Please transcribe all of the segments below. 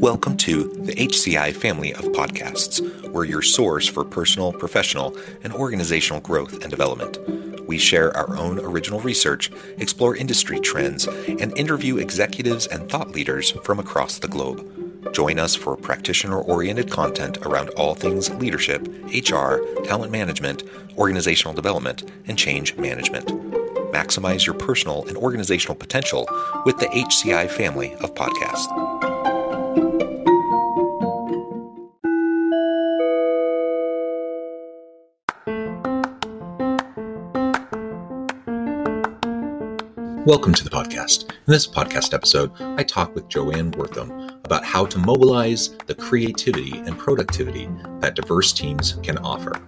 Welcome to the HCI family of podcasts. We're your source for personal, professional, and organizational growth and development. We share our own original research, explore industry trends, and interview executives and thought leaders from across the globe. Join us for practitioner oriented content around all things leadership, HR, talent management, organizational development, and change management. Maximize your personal and organizational potential with the HCI family of podcasts. Welcome to the podcast. In this podcast episode, I talk with Joann Wortham about how to mobilize the creativity and productivity that diverse teams can offer.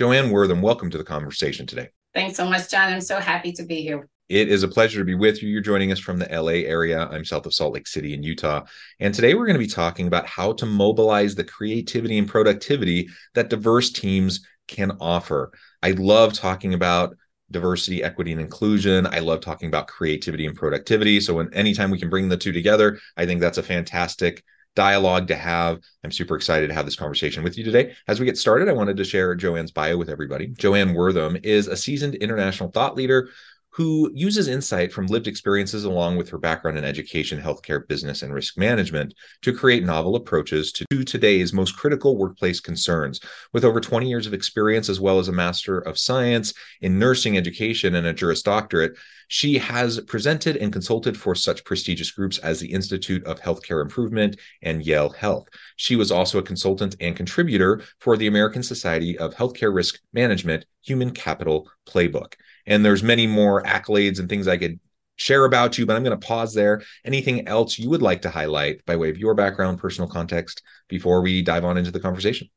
Joann Wortham, welcome to the conversation today. Thanks so much, John. I'm so happy to be here. It is a pleasure to be with you. You're joining us from the LA area. I'm south of Salt Lake City in Utah. And today we're going to be talking about how to mobilize the creativity and productivity that diverse teams can offer. I love talking about diversity, equity, and inclusion. I love talking about creativity and productivity. So when anytime we can bring the two together, I think that's a fantastic dialogue to have. I'm super excited to have this conversation with you today. As we get started, I wanted to share Joann's bio with everybody. Joann Wortham is a seasoned international thought leader who uses insight from lived experiences along with her background in education, healthcare, business, and risk management to create novel approaches to today's most critical workplace concerns. With over 20 years of experience, as well as a Master of Science in Nursing Education and a Juris Doctorate, she has presented and consulted for such prestigious groups as the Institute of Healthcare Improvement and Yale Health. She was also a consultant and contributor for the American Society of Healthcare Risk Management Human Capital Playbook. And there's many more accolades and things I could share about you, but I'm going to pause there. Anything else you would like to highlight by way of your background, personal context before we dive on into the conversation?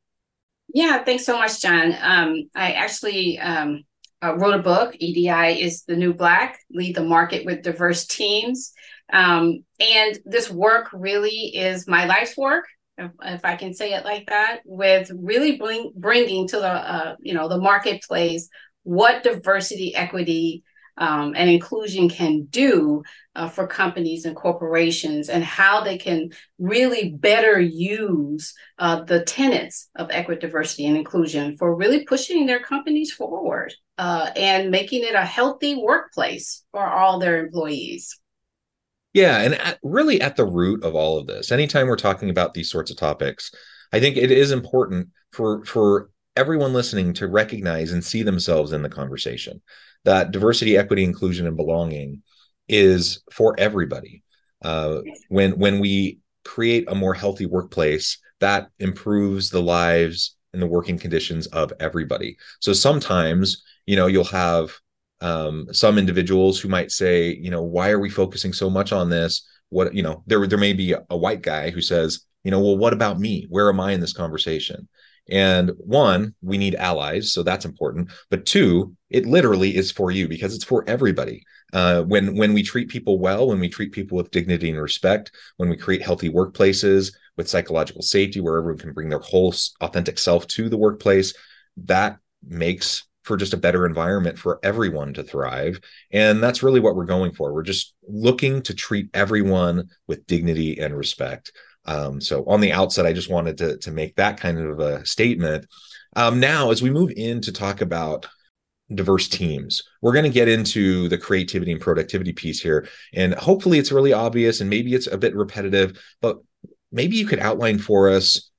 Yeah, thanks so much, John. Um, I actually um, uh, wrote a book. EDI is the new black. Lead the market with diverse teams. Um, and this work really is my life's work, if, if, I can say it like that, with really bring, bringing to the uh, you know the marketplace what diversity, equity, um, and inclusion can do uh, for companies and corporations and how they can really better use uh, the tenets of equity, diversity, and inclusion for really pushing their companies forward uh, and making it a healthy workplace for all their employees. Yeah, and at, really at the root of all of this, anytime we're talking about these sorts of topics, I think it is important for for everyone listening to recognize and see themselves in the conversation that diversity, equity, inclusion, and belonging is for everybody. Uh, when when we create a more healthy workplace, that improves the lives and the working conditions of everybody. So sometimes, you know, you'll have um, some individuals who might say, you know, why are we focusing so much on this? What you know, there there may be a, a white guy who says, you know, well, what about me? Where am I in this conversation? And one, we need allies, so that's important. But two, it literally is for you because it's for everybody. Uh, when when we treat people well, when we treat people with dignity and respect, when we create healthy workplaces with psychological safety, where everyone can bring their whole authentic self to the workplace, that makes for just a better environment for everyone to thrive. And that's really what we're going for. We're just looking to treat everyone with dignity and respect. Um, so on the outset, I just wanted to to make that kind of a statement. Um, now, as we move in to talk about diverse teams, we're going to get into the creativity and productivity piece here, and hopefully, it's really obvious, and maybe it's a bit repetitive, but maybe you could outline for us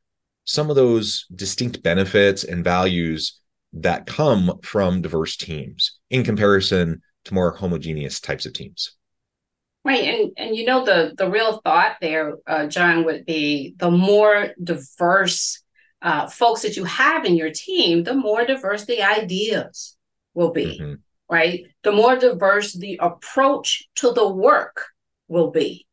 some of those distinct benefits and values that come from diverse teams in comparison to more homogeneous types of teams. Right, and and you know the the real thought there, uh, John, would be the more diverse uh, folks that you have in your team, the more diverse the ideas will be. Mm-hmm. Right, the more diverse the approach to the work will be.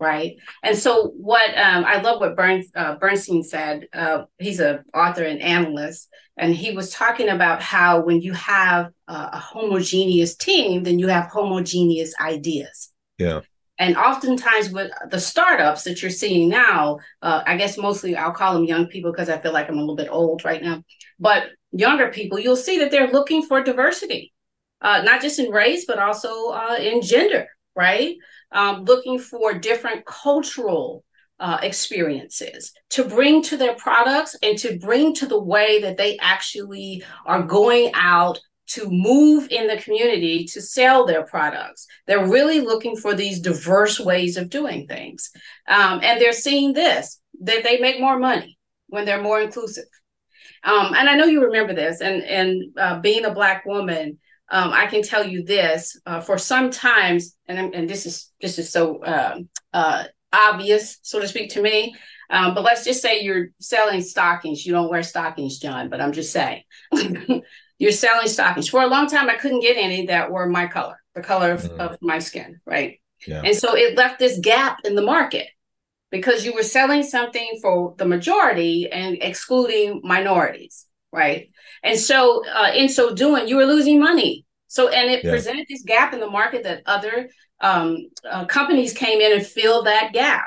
Right, and so what um, I love what Bern, uh, Bernstein said. Uh, he's an author and analyst, and he was talking about how when you have a homogeneous team, then you have homogeneous ideas yeah. And oftentimes with the startups that you're seeing now, uh, I guess mostly I'll call them young people because I feel like I'm a little bit old right now. But younger people, you'll see that they're looking for diversity, uh, not just in race, but also uh, in gender, right? Um, looking for different cultural uh, experiences to bring to their products and to bring to the way that they actually are going out to move in the community to sell their products. They're really looking for these diverse ways of doing things. Um, and they're seeing this that they make more money when they're more inclusive. Um, and I know you remember this, and, and uh, being a Black woman, um, I can tell you this uh, for some times, and, and this is this is so uh, uh obvious, so to speak, to me. Um, but let's just say you're selling stockings. You don't wear stockings, John, but I'm just saying. you're selling stockings. For a long time, I couldn't get any that were my color, the color of, mm. of my skin, right? Yeah. And so it left this gap in the market because you were selling something for the majority and excluding minorities, right? And so, uh, in so doing, you were losing money. So, and it yeah. presented this gap in the market that other um, uh, companies came in and filled that gap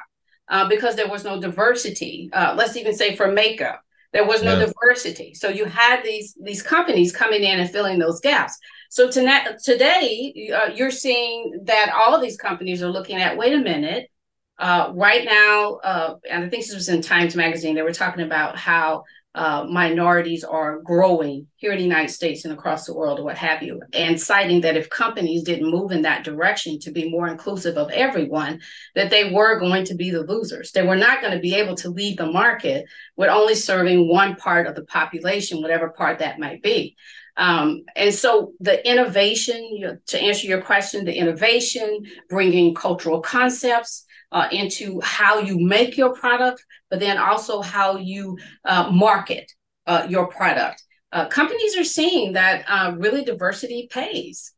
uh, because there was no diversity. Uh, let's even say for makeup, there was no yeah. diversity. So you had these these companies coming in and filling those gaps. So to today, uh, you're seeing that all of these companies are looking at. Wait a minute. Uh, right now, uh, and I think this was in Times Magazine. They were talking about how uh, minorities are growing here in the United States and across the world, or what have you, and citing that if companies didn't move in that direction to be more inclusive of everyone, that they were going to be the losers. They were not going to be able to lead the market with only serving one part of the population, whatever part that might be. Um, and so the innovation, you know, to answer your question, the innovation, bringing cultural concepts, uh, into how you make your product, but then also how you uh, market uh, your product. Uh, companies are seeing that uh, really diversity pays.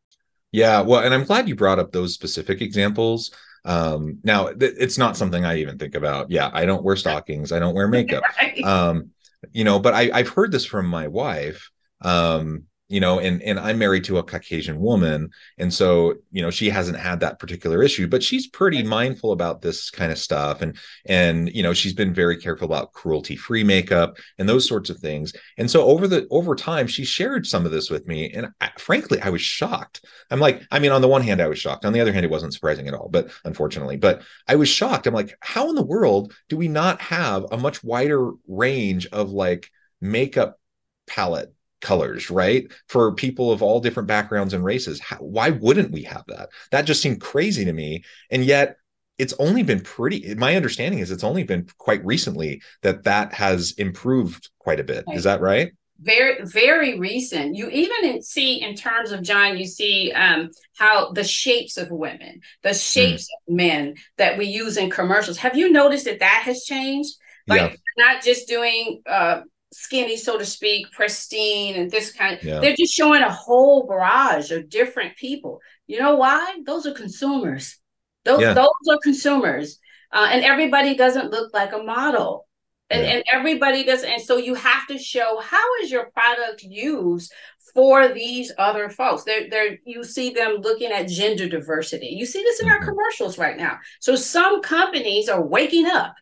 Yeah, well, and I'm glad you brought up those specific examples. Um, now, th- it's not something I even think about. Yeah, I don't wear stockings, I don't wear makeup. right. um, you know, but I, I've heard this from my wife. Um, you know and and i'm married to a caucasian woman and so you know she hasn't had that particular issue but she's pretty mindful about this kind of stuff and and you know she's been very careful about cruelty free makeup and those sorts of things and so over the over time she shared some of this with me and I, frankly i was shocked. I'm like i mean on the one hand i was shocked. On the other hand it wasn't surprising at all but unfortunately but i was shocked. I'm like how in the world do we not have a much wider range of like makeup palette colors, right? For people of all different backgrounds and races. How, why wouldn't we have that? That just seemed crazy to me. And yet, it's only been pretty my understanding is it's only been quite recently that that has improved quite a bit. Is that right? very very recent you even see in terms of john you see um, how the shapes of women the shapes mm. of men that we use in commercials have you noticed that that has changed like yeah. not just doing uh, skinny, so to speak, pristine, and this kind. Of, yeah. They're just showing a whole barrage of different people. You know why? Those are consumers. Those yeah. those are consumers, uh, and everybody doesn't look like a model. And, yeah. and everybody does and so you have to show how is your product used for these other folks they're, they're you see them looking at gender diversity you see this in mm-hmm. our commercials right now so some companies are waking up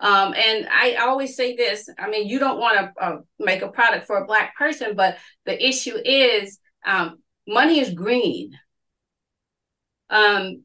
um, and I always say this I mean, you don't want to uh, make a product for a Black person, but the issue is um, money is green. Um,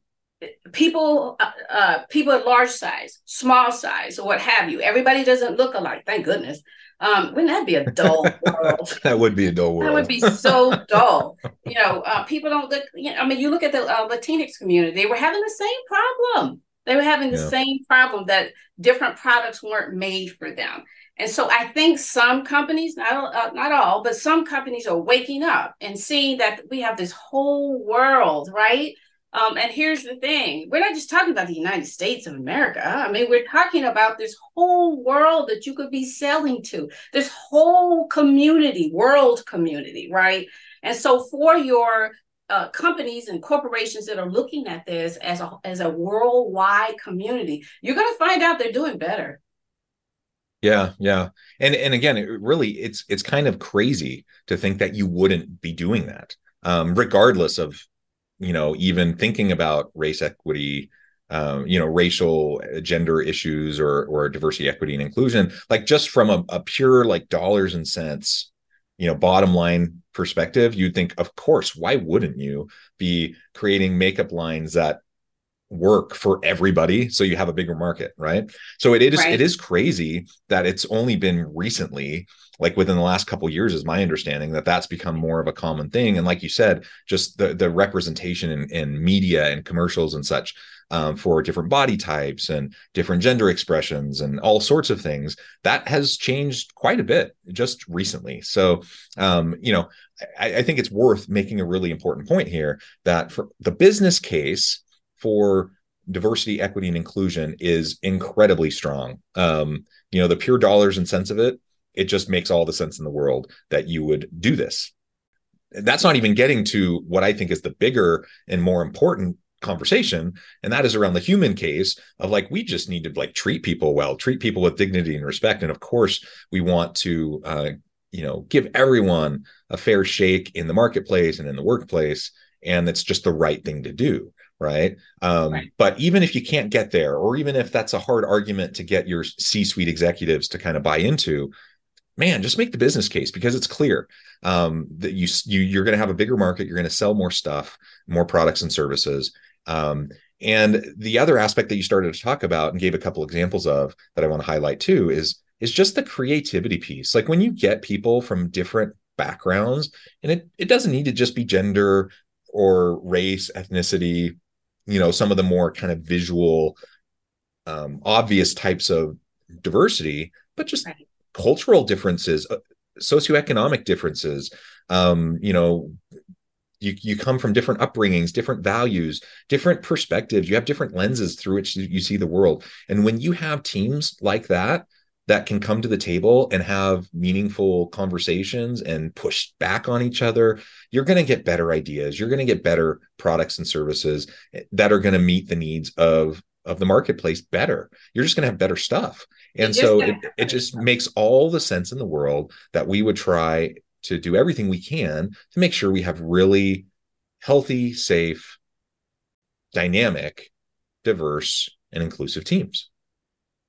people uh, uh, people at large size small size or what have you everybody doesn't look alike thank goodness. Um wouldn't that be a dull world? That would be a dull world that would be so dull. You know uh, people don't look you know, i mean you look at the uh, latinx community they were having the same problem They were having the Yeah. same problem that different products weren't made for them. And so I think some companies, not uh, not all, but some companies are waking up and seeing that we have this whole world, right? Um, and here's the thing: we're not just talking about the United States of America. I mean, we're talking about this whole world that you could be selling to, this whole community, world community, right? And so for your uh, companies and corporations that are looking at this as a as a worldwide community, you're going to find out they're doing better. Yeah, yeah. And and again, it really it's it's kind of crazy to think that you wouldn't be doing that. Um, regardless of, you know, even thinking about race equity, um, you know, racial uh, gender issues or or diversity, equity, and inclusion, like just from a, a pure like dollars and cents, you know, bottom line perspective, you'd think, of course, why wouldn't you be creating makeup lines that work for everybody so you have a bigger market right so it is Right. it is crazy that it's only been recently like within the last couple years is my understanding that that's become more of a common thing and like you said just the the representation in, in media and commercials and such um, for different body types and different gender expressions and all sorts of things that has changed quite a bit just recently so um, you know I, I think it's worth making a really important point here that for the business case for diversity, equity, and inclusion is incredibly strong. Um, you know, the pure dollars and cents of it, it just makes all the sense in the world that you would do this. That's not even getting to what I think is the bigger and more important conversation and that is around the human case of like we just need to like treat people well treat people with dignity and respect and of course we want to uh you know give everyone a fair shake in the marketplace and in the workplace and it's just the right thing to do right um Right. but even if you can't get there or even if that's a hard argument to get your c-suite executives to kind of buy into man just make the business case because it's clear um that you you you're going to have a bigger market you're going to sell more stuff more products and services um and the other aspect that you started to talk about and gave a couple examples of that I want to highlight too is is just the creativity piece. Like when you get people from different backgrounds, and it it doesn't need to just be gender or race, ethnicity, you know, some of the more kind of visual, um, obvious types of diversity, but just Right. cultural differences, uh, socioeconomic differences. Um, you know, you you come from different upbringings, different values, different perspectives. You have different lenses through which you see the world. And when you have teams like that that can come to the table and have meaningful conversations and push back on each other, you're going to get better ideas. You're going to get better products and services that are going to meet the needs of of the marketplace better. You're just going to have better stuff. And so it, it just makes all the sense in the world that we would try to do everything we can to make sure we have really healthy, safe, dynamic, diverse, and inclusive teams.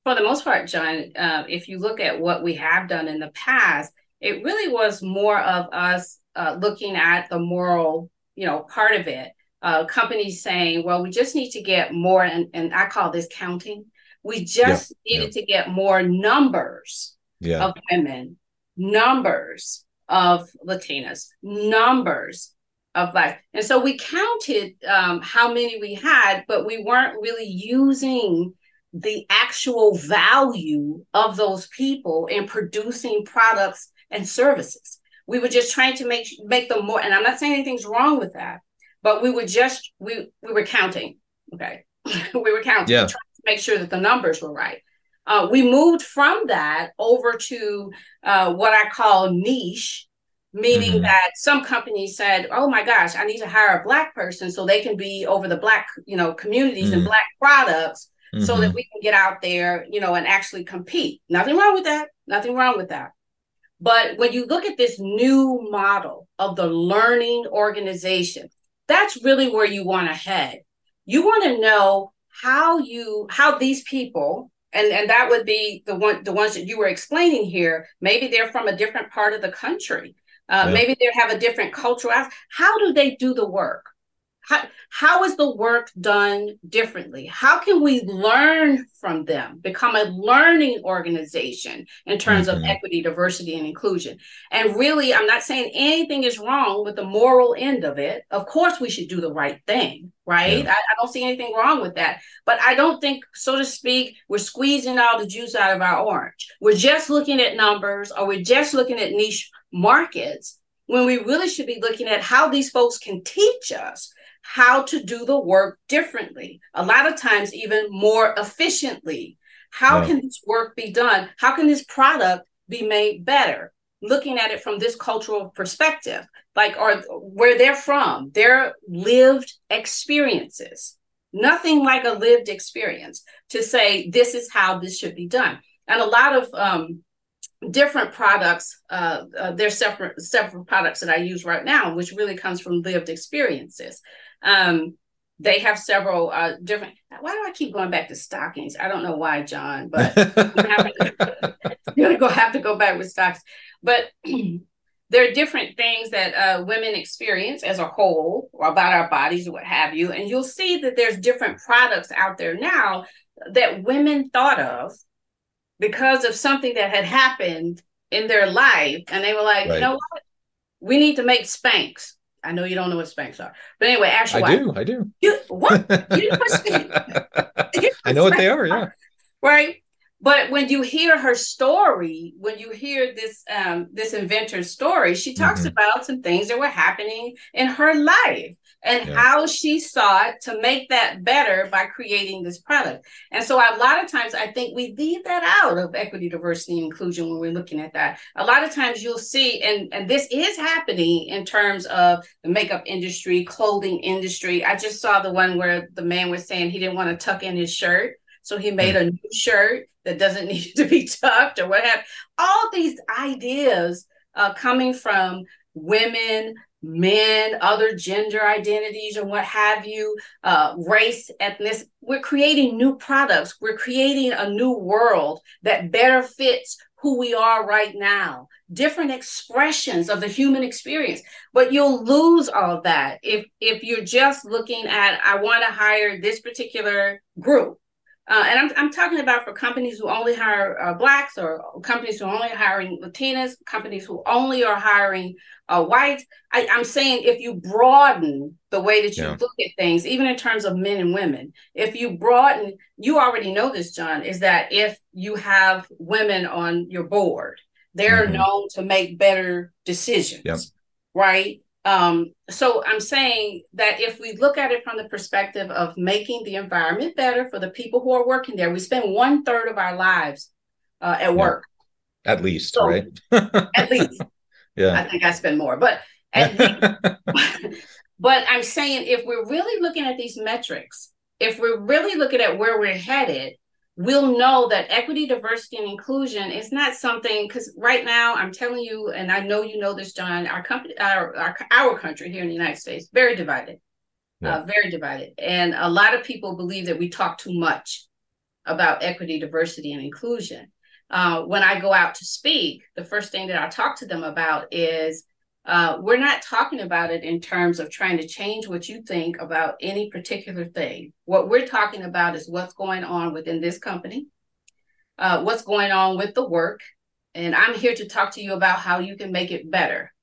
for the most part, John, uh, if you look at what we have done in the past, it really was more of us uh, looking at the moral, you know, part of it. Uh, companies saying, "Well, we just need to get more," and, and I call this counting. We just Yeah, needed to get more numbers Yeah. of women, numbers of Latinas, numbers of black. And so we counted um, how many we had, but we weren't really using the actual value of those people in producing products and services. We were just trying to make make them more. And I'm not saying anything's wrong with that, but we were just we we were counting. Okay, we were counting, Yeah. trying to make sure that the numbers were right. Uh, we moved from that over to uh, what I call niche, meaning Mhm. that some companies said, "Oh my gosh, I need to hire a black person so they can be over the black, you know, communities and Mhm. black products, so Mhm. that we can get out there, you know, and actually compete." Nothing wrong with that. Nothing wrong with that. But when you look at this new model of the learning organization, that's really where you want to head. You want to know how you how these people and and that would be the one the ones that you were explaining here. Maybe they're from a different part of the country. Uh, Yeah. Maybe they have a different cultural. How do they do the work? How, how is the work done differently? How can we learn from them, become a learning organization in terms mm-hmm. of equity, diversity, and inclusion? And really, I'm not saying anything is wrong with the moral end of it. Of course, we should do the right thing, right? Yeah. I, I, don't see anything wrong with that. But I don't think, so to speak, we're squeezing all the juice out of our orange. We're just looking at numbers or we're just looking at niche markets when we really should be looking at how these folks can teach us how to do the work differently, a lot of times, even more efficiently. How yeah. can this work be done? How can this product be made better? Looking at it from this cultural perspective, like or where they're from, their lived experiences. Nothing like a lived experience to say this is how this should be done. And a lot of um, different products. Uh, uh, there's separate several products that I use right now, which really comes from lived experiences. Um, they have several uh, different. Why do I keep going back to stockings? I don't know why, John, but you're gonna have to go back with stockings. But there are different things that uh, women experience as a whole, or about our bodies, or what have you. And you'll see that there's different products out there now that women thought of because of something that had happened in their life, and they were like, right. you know what, we need to make Spanx I know you don't know what Spanx are, but anyway, actually, I do. I do. You what? You I know what they are. Yeah. Right. But when you hear her story, when you hear this um, this inventor's story, she talks mm-hmm. about some things that were happening in her life and yeah. how she sought to make that better by creating this product. And so a lot of times I think we leave that out of equity, diversity, and inclusion when we're looking at that. A lot of times you'll see, and, and this is happening in terms of the makeup industry, clothing industry. I just saw the one where the man was saying he didn't want to tuck in his shirt. So he made mm. a new shirt that doesn't need to be tucked or what have all these ideas uh, coming from women men other gender identities or what have you uh, race ethnicity we're creating new products. We're creating a new world that better fits who we are right now. Different expressions of the human experience. But you'll lose all that if if you're just looking at i want to hire this particular group uh, and I'm, I'm talking about for companies who only hire uh, blacks or companies who are only hiring Latinas, companies who only are hiring uh, whites. I, am saying if you broaden the way that you yeah. look at things, even in terms of men and women, if you broaden, you already know this, John, is that if you have women on your board, they're mm-hmm. known to make better decisions, yep. right? Um, so I'm saying that if we look at it from the perspective of making the environment better for the people who are working there, we spend one third of our lives uh, at work. Yeah. At least, so, right? at least. Yeah. I think I spend more, but but I'm saying if we're really looking at these metrics, if we're really looking at where we're headed, we'll know that equity, diversity, and inclusion is not something because right now I'm telling you, and I know you know this, John, our company, our our, our country here in the United States, very divided, yeah. uh, very divided, and a lot of people believe that we talk too much about equity, diversity, and inclusion. Uh, when I go out to speak, the first thing that I talk to them about is uh, we're not talking about it in terms of trying to change what you think about any particular thing. What we're talking about is what's going on within this company, uh, what's going on with the work. And I'm here to talk to you about how you can make it better.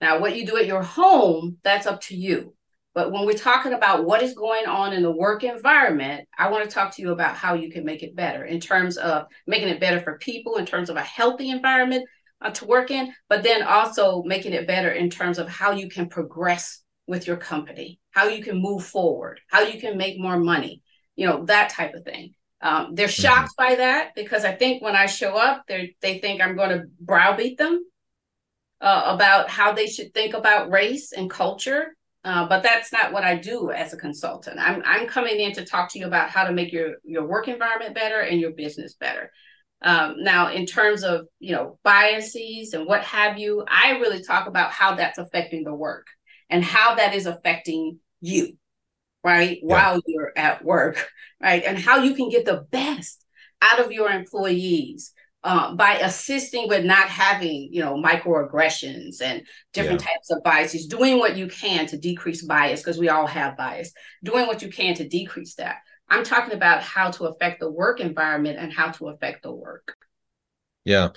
Now, what you do at your home, that's up to you. But when we're talking about what is going on in the work environment, I want to talk to you about how you can make it better in terms of making it better for people, in terms of a healthy environment, uh, to work in, but then also making it better in terms of how you can progress with your company, how you can move forward, how you can make more money, you know, that type of thing. Um, they're mm-hmm. shocked by that because I think when I show up, they they think I'm going to browbeat them uh, about how they should think about race and culture. Uh, but that's not what I do as a consultant. I'm I'm coming in to talk to you about how to make your your work environment better and your business better. Um, now, in terms of you know biases and what have you, I really talk about how that's affecting the work and how that is affecting you, right? Yeah. While you're at work, right? And how you can get the best out of your employees uh, by assisting with not having, you know, microaggressions and different Yeah. types of biases, doing what you can to decrease bias, because we all have bias, doing what you can to decrease that. I'm talking about how to affect the work environment and how to affect the work. Yeah.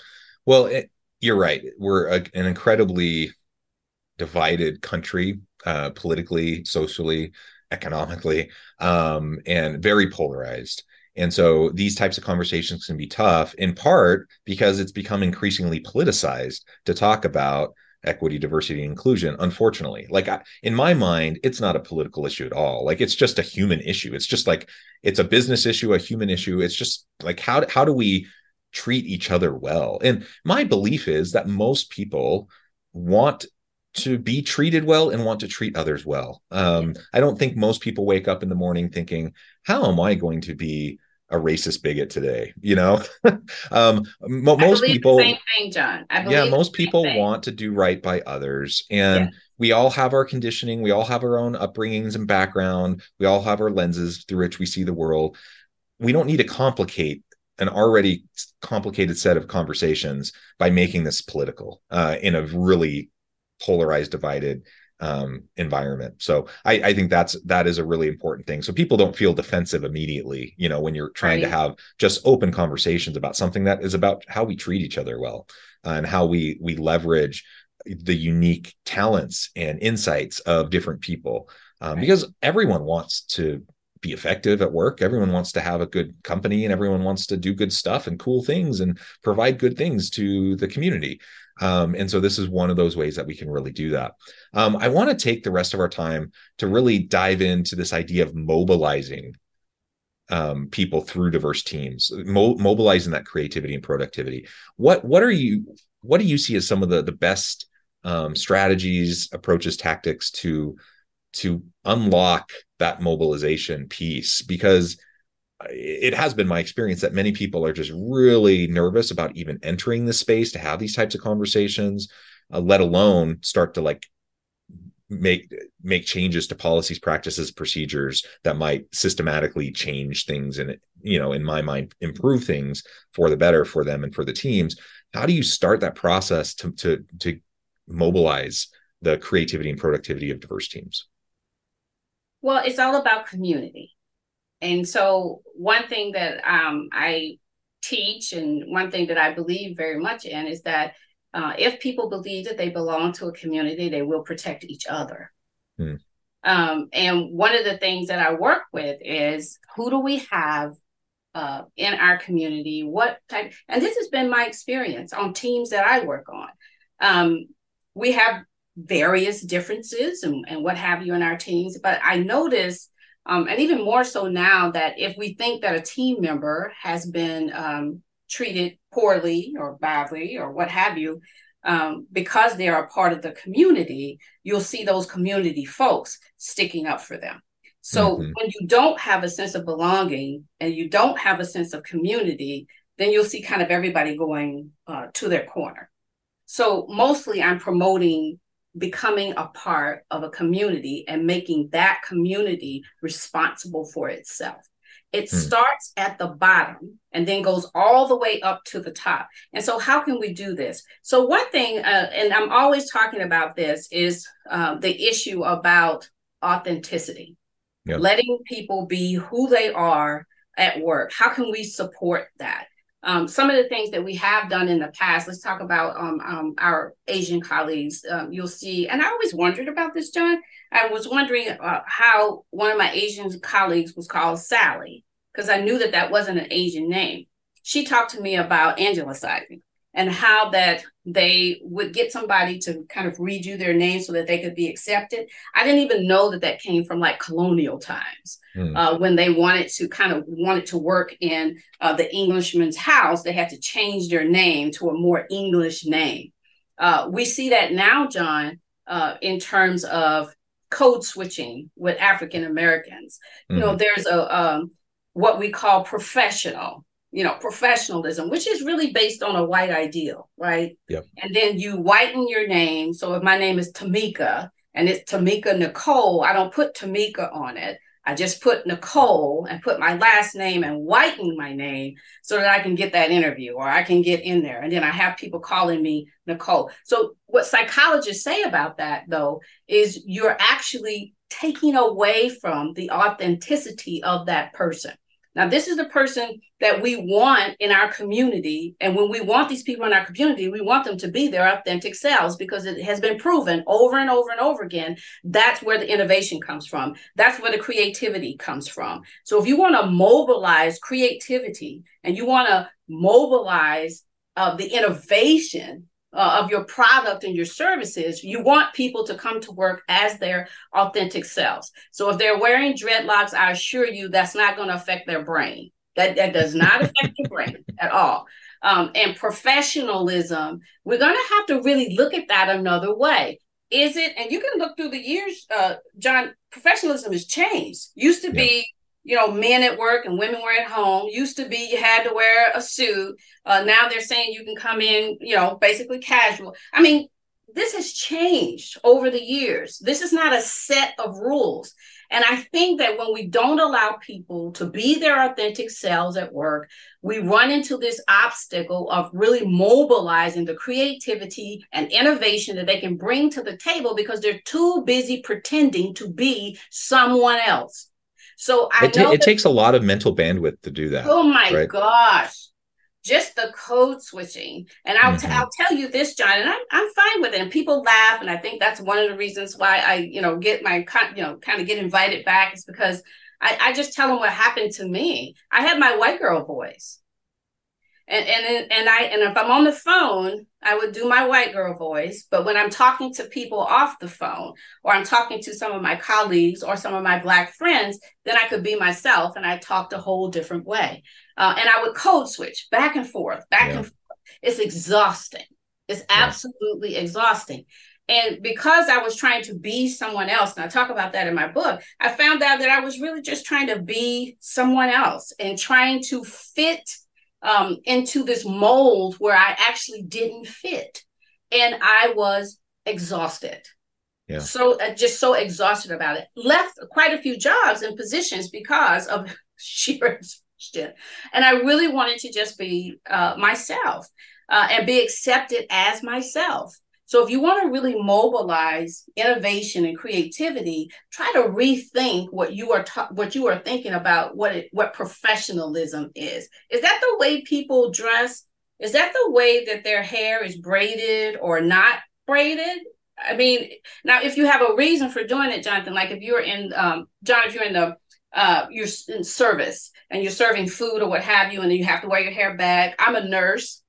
Well, it, you're right. We're a, an incredibly divided country, uh, politically, socially, economically, um, and very polarized. And so these types of conversations can be tough, in part because it's become increasingly politicized to talk about equity, diversity, and inclusion. Unfortunately, like I, in my mind, it's not a political issue at all. Like it's just a human issue. It's just like it's a business issue, a human issue. It's just like how how do we treat each other well? And my belief is that most people want to be treated well and want to treat others well. Um, I don't think most people wake up in the morning thinking, "How am I going to be a racist bigot today?" You know, um, mo- most people, same thing, John. Yeah, most people thing. want to do right by others, and Yeah. we all have our conditioning. We all have our own upbringings and background. We all have our lenses through which we see the world. We don't need to complicate an already complicated set of conversations by making this political uh, in a really polarized, divided um, environment. So I, I think that's that is a really important thing. So people don't feel defensive immediately, you know, when you're trying to have just open conversations about something that is about how we treat each other well uh, and how we we leverage the unique talents and insights of different people um, Right. because everyone wants to be effective at work everyone wants to have a good company and everyone wants to do good stuff and cool things and provide good things to the community um, and so this is one of those ways that we can really do that um, i want to take the rest of our time to really dive into this idea of mobilizing um, people through diverse teams, mo- mobilizing that creativity and productivity. What what are you what do you see as some of the the best um, strategies, approaches, tactics to to unlock that mobilization piece? Because it has been my experience that many people are just really nervous about even entering the space to have these types of conversations, uh, let alone start to like make make changes to policies practices procedures that might systematically change things and you know in my mind improve things for the better for them and for the teams how do you start that process to to to mobilize the creativity and productivity of diverse teams Well, it's all about community. And so, one thing that um, I teach, and one thing that I believe very much in, is that uh, if people believe that they belong to a community, they will protect each other. Hmm. Um, and one of the things that I work with is who do we have uh, in our community? What type? And this has been my experience on teams that I work on. Um, we have various differences and, and what have you in our teams, but I notice um, and even more so now that if we think that a team member has been um, treated poorly or badly or what have you, um, because they are a part of the community, you'll see those community folks sticking up for them. So Mhm. when you don't have a sense of belonging and you don't have a sense of community, then you'll see kind of everybody going uh, to their corner. So mostly I'm promoting becoming a part of a community and making that community responsible for itself. It Hmm. starts at the bottom and then goes all the way up to the top. And so, how can we do this? So, one thing, uh, and I'm always talking about this, is uh, the issue about authenticity, Yeah. letting people be who they are at work. How can we support that? Um, some of the things that we have done in the past, let's talk about um, um, our Asian colleagues. Um, you'll see, and I always wondered about this, John. I was wondering uh, how one of my Asian colleagues was called Sally, because I knew that that wasn't an Asian name. She talked to me about angelicizing and how that they would get somebody to kind of redo their name so that they could be accepted. I didn't even know that that came from like colonial times Hmm. uh, when they wanted to kind of wanted to work in uh, the Englishman's house, they had to change their name to a more English name. Uh, we see that now, John, uh, in terms of code switching with African Americans. You know, Mhm. there's a um, what we call professional. You know, professionalism, which is really based on a white ideal, right? Yep. And then you whiten your name. So if my name is Tamika and it's Tamika Nicole, I don't put Tamika on it. I just put Nicole and put my last name and whiten my name so that I can get that interview or I can get in there. And then I have people calling me Nicole. So, what psychologists say about that, though, is you're actually taking away from the authenticity of that person. Now, this is the person that we want in our community. And when we want these people in our community, we want them to be their authentic selves because it has been proven over and over and over again. That's where the innovation comes from. That's where the creativity comes from. So if you want to mobilize creativity and you want to mobilize uh, the innovation uh, of your product and your services, you want people to come to work as their authentic selves. So if they're wearing dreadlocks, I assure you that's not going to affect their brain. That, that does not affect your brain at all. Um, and professionalism, we're going to have to really look at that another way. Is it, and you can look through the years, uh, John, professionalism has changed. Used to yeah. be you know, men at work and women were at home. Used to be you had to wear a suit. Uh, now they're saying you can come in, you know, basically casual. I mean, this has changed over the years. This is not a set of rules. And I think that when we don't allow people to be their authentic selves at work, we run into this obstacle of really mobilizing the creativity and innovation that they can bring to the table because they're too busy pretending to be someone else. So I it, know it takes a lot of mental bandwidth to do that. Oh my right? gosh. Just the code switching. And I'll, mm-hmm. t- I'll tell you this, John, and I'm, I'm fine with it. And people laugh. And I think that's one of the reasons why I, you know, get my, you know, kind of get invited back is because I, I just tell them what happened to me. I had my white girl voice and and and I and if I'm on the phone, I would do my white girl voice. But when I'm talking to people off the phone, or I'm talking to some of my colleagues or some of my black friends, then I could be myself and I talked a whole different way. Uh, and I would code switch back and forth, back yeah. and forth. It's exhausting. It's absolutely yeah. exhausting. And because I was trying to be someone else, and I talk about that in my book, I found out that I was really just trying to be someone else and trying to fit um, into this mold where I actually didn't fit. And I was exhausted. Yeah. So uh, just so exhausted about it. Left quite a few jobs and positions because of sheer exhaustion. And I really wanted to just be uh, myself uh, and be accepted as myself. So if you want to really mobilize innovation and creativity, try to rethink what you are ta- what you are thinking about what it, what professionalism is. Is that the way people dress? Is that the way that their hair is braided or not braided? I mean, now if you have a reason for doing it, Jonathan, like if you're in um, John, if you're in the uh, you're in service and you're serving food or what have you, and you have to wear your hair back. I'm a nurse.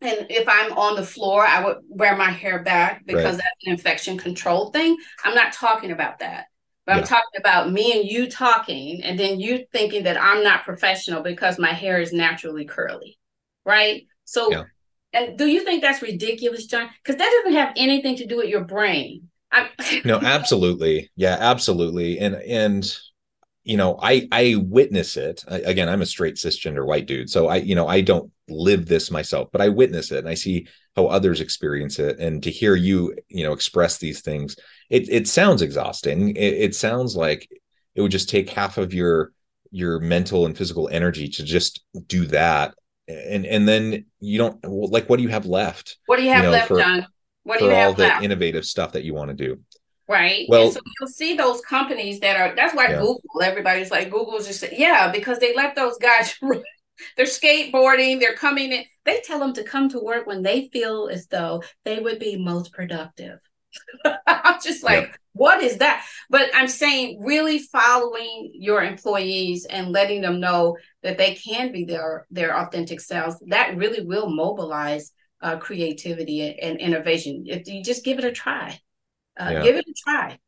And if I'm on the floor, I would wear my hair back because right. that's an infection control thing. I'm not talking about that. But yeah. I'm talking about me and you talking, and then you thinking that I'm not professional because my hair is naturally curly. Right. So, yeah. and do you think that's ridiculous, John? Because that doesn't have anything to do with your brain. no, absolutely. Yeah, absolutely. And, and, you know i i witness it I, again i'm a straight cisgender white dude so i you know i don't live this myself but i witness it and i see how others experience it and to hear you you know express these things it it sounds exhausting it, it sounds like it would just take half of your your mental and physical energy to just do that and and then you don't like what do you have left what do you have you know, left for, john what do you have all left? the innovative stuff that you want to do right? Well, and so you'll see those companies that are. That's why yeah. Google. Everybody's like Google's just yeah because they let those guys. they're skateboarding. They're coming in. They tell them to come to work when they feel as though they would be most productive. I'm just like, yeah. what is that? But I'm saying, really following your employees and letting them know that they can be their their authentic selves. That really will mobilize uh, creativity and, and innovation. If you just give it a try uh, yeah. give it a try.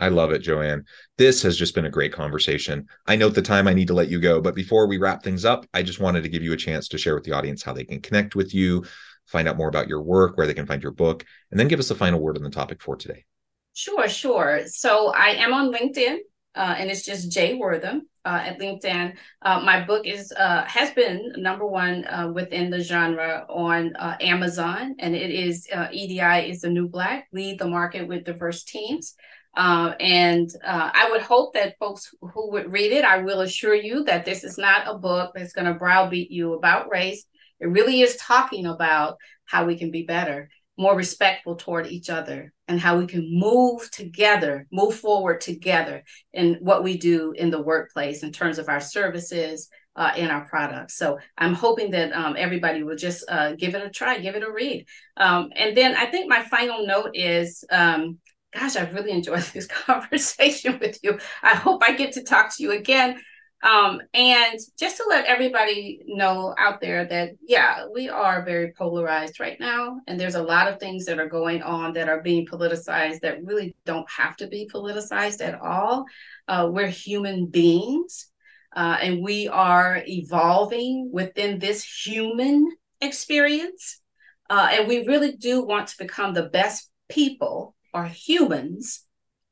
I love it, Joann. This has just been a great conversation. I note the time I need to let you go, but before we wrap things up, I just wanted to give you a chance to share with the audience how they can connect with you, find out more about your work, where they can find your book, and then give us a final word on the topic for today. Sure, sure. So I am on LinkedIn, uh, and it's just Jay Wortham uh, at LinkedIn. Uh, my book is uh, has been number one uh, within the genre on uh, Amazon, and it is EDI is the new black lead the market with diverse teams. Uh, and uh, I would hope that folks who would read it, I will assure you that this is not a book that's going to browbeat you about race. It really is talking about how we can be better, more respectful toward each other, and how we can move together, move forward together in what we do in the workplace in terms of our services uh, and our products. So I'm hoping that um, everybody will just uh, give it a try, give it a read. Um, and then I think my final note is um, gosh, I've really enjoyed this conversation with you. I hope I get to talk to you again. Um, and just to let everybody know out there that, yeah, we are very polarized right now. And there's a lot of things that are going on that are being politicized that really don't have to be politicized at all. Uh, we're human beings uh, and we are evolving within this human experience. Uh, and we really do want to become the best people are humans,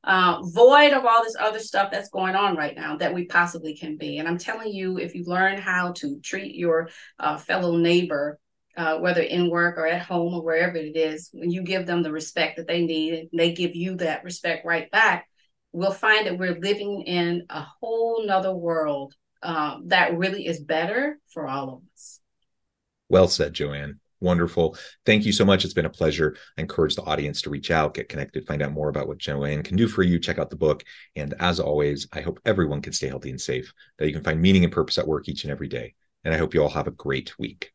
uh, void of all this other stuff that's going on right now that we possibly can be. And I'm telling you, if you learn how to treat your uh, fellow neighbor, uh, whether in work or at home or wherever it is, when you give them the respect that they need, and they give you that respect right back, we'll find that we're living in a whole nother world uh, that really is better for all of us. Well said, Joann. Wonderful. Thank you so much. It's been a pleasure. I encourage the audience to reach out, get connected, find out more about what Joann can do for you. Check out the book. And as always, I hope everyone can stay healthy and safe, that you can find meaning and purpose at work each and every day. And I hope you all have a great week.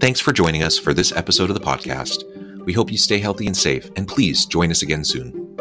Thanks for joining us for this episode of the podcast. We hope you stay healthy and safe, and please join us again soon.